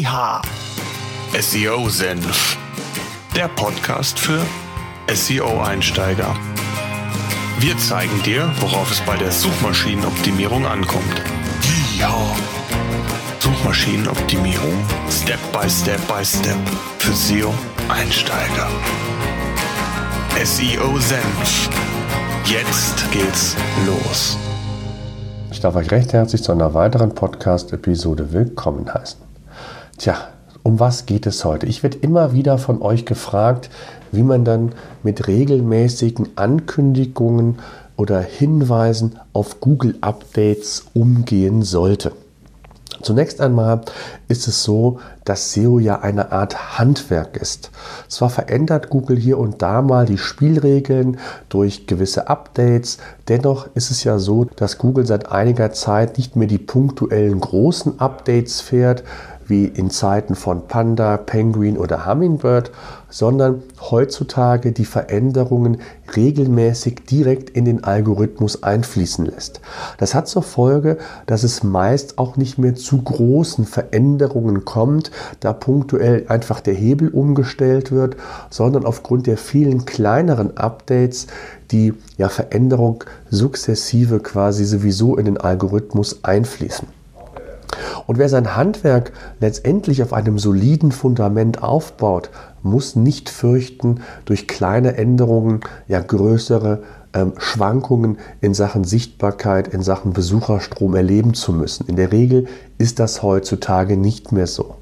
Yeehaw! SEO Senf. Der Podcast für SEO-Einsteiger. Wir zeigen dir, worauf es bei der Suchmaschinenoptimierung ankommt. Yeehaw! Suchmaschinenoptimierung Step by Step by Step für SEO-Einsteiger. SEO Senf. Jetzt geht's los. Ich darf euch recht herzlich zu einer weiteren Podcast-Episode willkommen heißen. Tja, um was geht es heute? Ich werde immer wieder von euch gefragt, wie man dann mit regelmäßigen Ankündigungen oder Hinweisen auf Google-Updates umgehen sollte. Zunächst einmal ist es so, dass SEO ja eine Art Handwerk ist. Zwar verändert Google hier und da mal die Spielregeln durch gewisse Updates, dennoch ist es ja so, dass Google seit einiger Zeit nicht mehr die punktuellen großen Updates fährt, wie in Zeiten von Panda, Penguin oder Hummingbird, sondern heutzutage die Veränderungen regelmäßig direkt in den Algorithmus einfließen lässt. Das hat zur Folge, dass es meist auch nicht mehr zu großen Veränderungen kommt, da punktuell einfach der Hebel umgestellt wird, sondern aufgrund der vielen kleineren Updates die ja, Veränderung sukzessive quasi sowieso in den Algorithmus einfließen. Und wer sein Handwerk letztendlich auf einem soliden Fundament aufbaut, muss nicht fürchten, durch kleine Änderungen ja größere ähm, Schwankungen in Sachen Sichtbarkeit, in Sachen Besucherstrom erleben zu müssen. In der Regel ist das heutzutage nicht mehr so.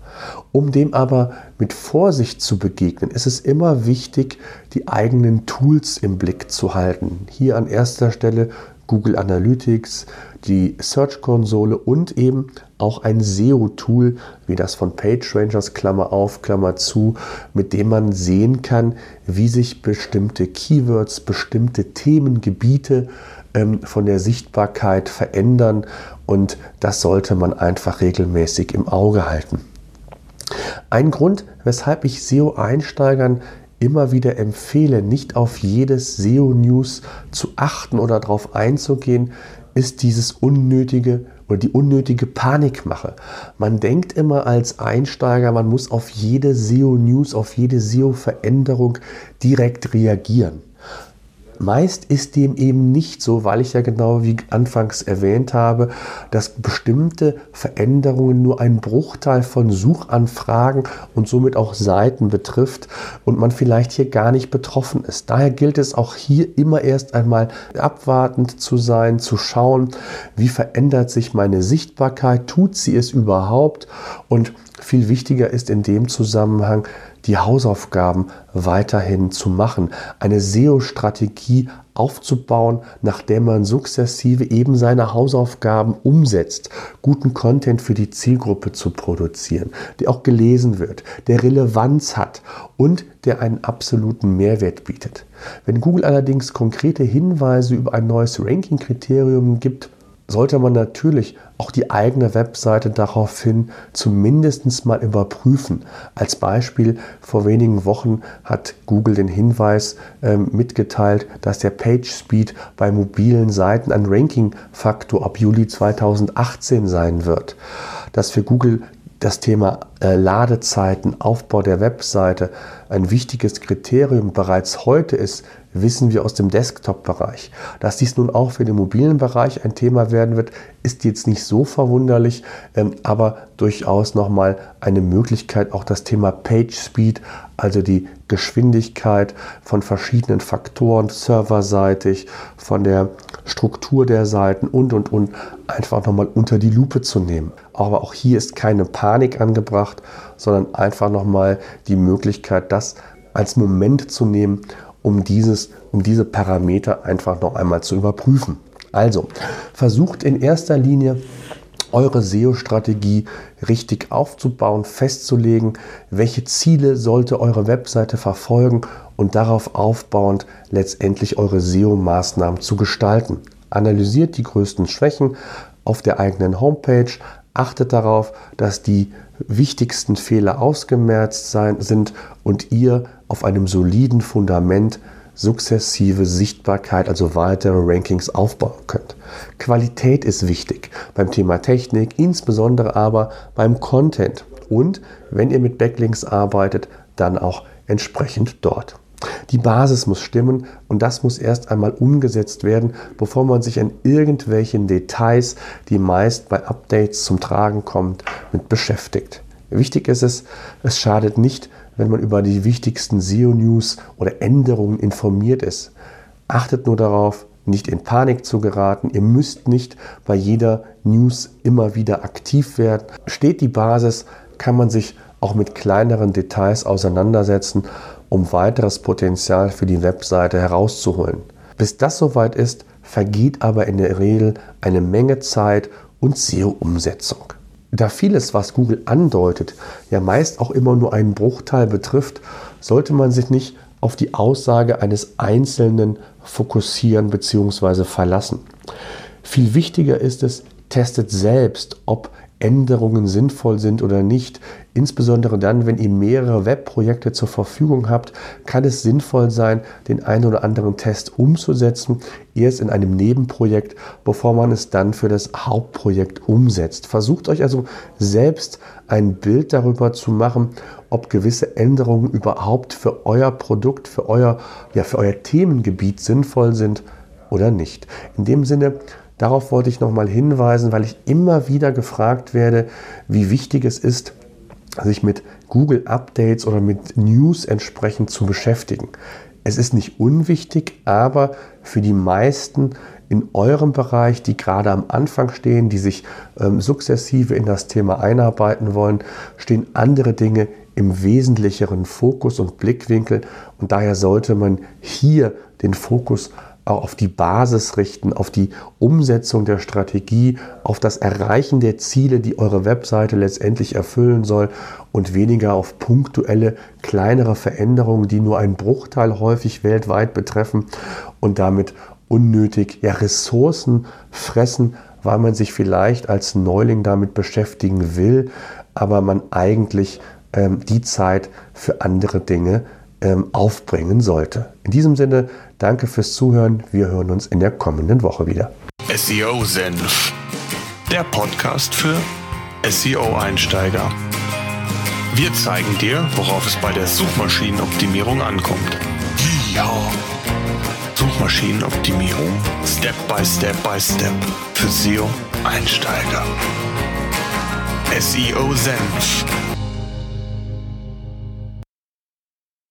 Um dem aber mit Vorsicht zu begegnen, ist es immer wichtig, die eigenen Tools im Blick zu halten. Hier an erster Stelle Google Analytics, die Search-Konsole und eben auch ein SEO-Tool wie das von PageRangers, Klammer auf, Klammer zu, mit dem man sehen kann, wie sich bestimmte Keywords, bestimmte Themengebiete ähm, von der Sichtbarkeit verändern und das sollte man einfach regelmäßig im Auge halten. Ein Grund, weshalb ich SEO-Einsteigern immer wieder empfehle, nicht auf jedes SEO-News zu achten oder darauf einzugehen, ist dieses unnötige oder die unnötige Panikmache. Man denkt immer als Einsteiger, man muss auf jede SEO-News, auf jede SEO-Veränderung direkt reagieren. Meist ist dem eben nicht so, weil ich ja genau wie anfangs erwähnt habe, dass bestimmte Veränderungen nur einen Bruchteil von Suchanfragen und somit auch Seiten betrifft und man vielleicht hier gar nicht betroffen ist. Daher gilt es auch hier immer erst einmal abwartend zu sein, zu schauen, wie verändert sich meine Sichtbarkeit, tut sie es überhaupt und viel wichtiger ist in dem Zusammenhang, die Hausaufgaben weiterhin zu machen, eine SEO-Strategie aufzubauen, nach der man sukzessive eben seine Hausaufgaben umsetzt, guten Content für die Zielgruppe zu produzieren, der auch gelesen wird, der Relevanz hat und der einen absoluten Mehrwert bietet. Wenn Google allerdings konkrete Hinweise über ein neues Ranking-Kriterium gibt, sollte man natürlich auch die eigene Webseite daraufhin zumindest mal überprüfen. Als Beispiel, vor wenigen Wochen hat Google den Hinweis äh, mitgeteilt, dass der Page Speed bei mobilen Seiten ein Ranking-Faktor ab Juli 2018 sein wird. Dass für Google das Thema Ladezeiten, Aufbau der Webseite ein wichtiges Kriterium bereits heute ist, wissen wir aus dem Desktop-Bereich. Dass dies nun auch für den mobilen Bereich ein Thema werden wird, ist jetzt nicht so verwunderlich, ähm, aber durchaus nochmal eine Möglichkeit, auch das Thema Page Speed, also die Geschwindigkeit von verschiedenen Faktoren, serverseitig, von der Struktur der Seiten und, und, und, einfach nochmal unter die Lupe zu nehmen. Aber auch hier ist keine Panik angebracht, sondern einfach nochmal die Möglichkeit, das als Moment zu nehmen um, dieses, um diese Parameter einfach noch einmal zu überprüfen. Also versucht in erster Linie eure SEO-Strategie richtig aufzubauen, festzulegen, welche Ziele sollte eure Webseite verfolgen und darauf aufbauend letztendlich eure SEO-Maßnahmen zu gestalten. Analysiert die größten Schwächen auf der eigenen Homepage, achtet darauf, dass die wichtigsten Fehler ausgemerzt sein, sind und ihr auf einem soliden Fundament sukzessive Sichtbarkeit, also weitere Rankings aufbauen könnt. Qualität ist wichtig beim Thema Technik, insbesondere aber beim Content. und wenn ihr mit Backlinks arbeitet, dann auch entsprechend dort. Die Basis muss stimmen und das muss erst einmal umgesetzt werden, bevor man sich an irgendwelchen Details, die meist bei Updates zum Tragen kommen, mit beschäftigt. Wichtig ist es, es schadet nicht, wenn man über die wichtigsten SEO-News oder Änderungen informiert ist. Achtet nur darauf, nicht in Panik zu geraten. Ihr müsst nicht bei jeder News immer wieder aktiv werden. Steht die Basis, kann man sich auch mit kleineren Details auseinandersetzen, um weiteres Potenzial für die Webseite herauszuholen. Bis das soweit ist, vergeht aber in der Regel eine Menge Zeit und SEO-Umsetzung. Da vieles, was Google andeutet, ja meist auch immer nur einen Bruchteil betrifft, sollte man sich nicht auf die Aussage eines Einzelnen fokussieren bzw. verlassen. Viel wichtiger ist es, testet selbst, ob Änderungen sinnvoll sind oder nicht. Insbesondere dann, wenn ihr mehrere Webprojekte zur Verfügung habt, kann es sinnvoll sein, den einen oder anderen Test umzusetzen, erst in einem Nebenprojekt, bevor man es dann für das Hauptprojekt umsetzt. Versucht euch also selbst ein Bild darüber zu machen, ob gewisse Änderungen überhaupt für euer Produkt, für euer, ja, für euer Themengebiet sinnvoll sind oder nicht. In dem Sinne, Darauf wollte ich nochmal hinweisen, weil ich immer wieder gefragt werde, wie wichtig es ist, sich mit Google Updates oder mit News entsprechend zu beschäftigen. Es ist nicht unwichtig, aber für die meisten in eurem Bereich, die gerade am Anfang stehen, die sich ähm, sukzessive in das Thema einarbeiten wollen, stehen andere Dinge im wesentlicheren Fokus und Blickwinkel und daher sollte man hier den Fokus auch auf die Basis richten, auf die Umsetzung der Strategie, auf das Erreichen der Ziele, die eure Webseite letztendlich erfüllen soll und weniger auf punktuelle, kleinere Veränderungen, die nur einen Bruchteil häufig weltweit betreffen und damit unnötig ja, Ressourcen fressen, weil man sich vielleicht als Neuling damit beschäftigen will, aber man eigentlich ähm, die Zeit für andere Dinge ähm, aufbringen sollte. In diesem Sinne, danke fürs Zuhören. Wir hören uns in der kommenden Woche wieder. SEO Senf, der Podcast für SEO-Einsteiger. Wir zeigen dir, worauf es bei der Suchmaschinenoptimierung ankommt. Ja. Suchmaschinenoptimierung Step by Step by Step für SEO-Einsteiger. SEO Senf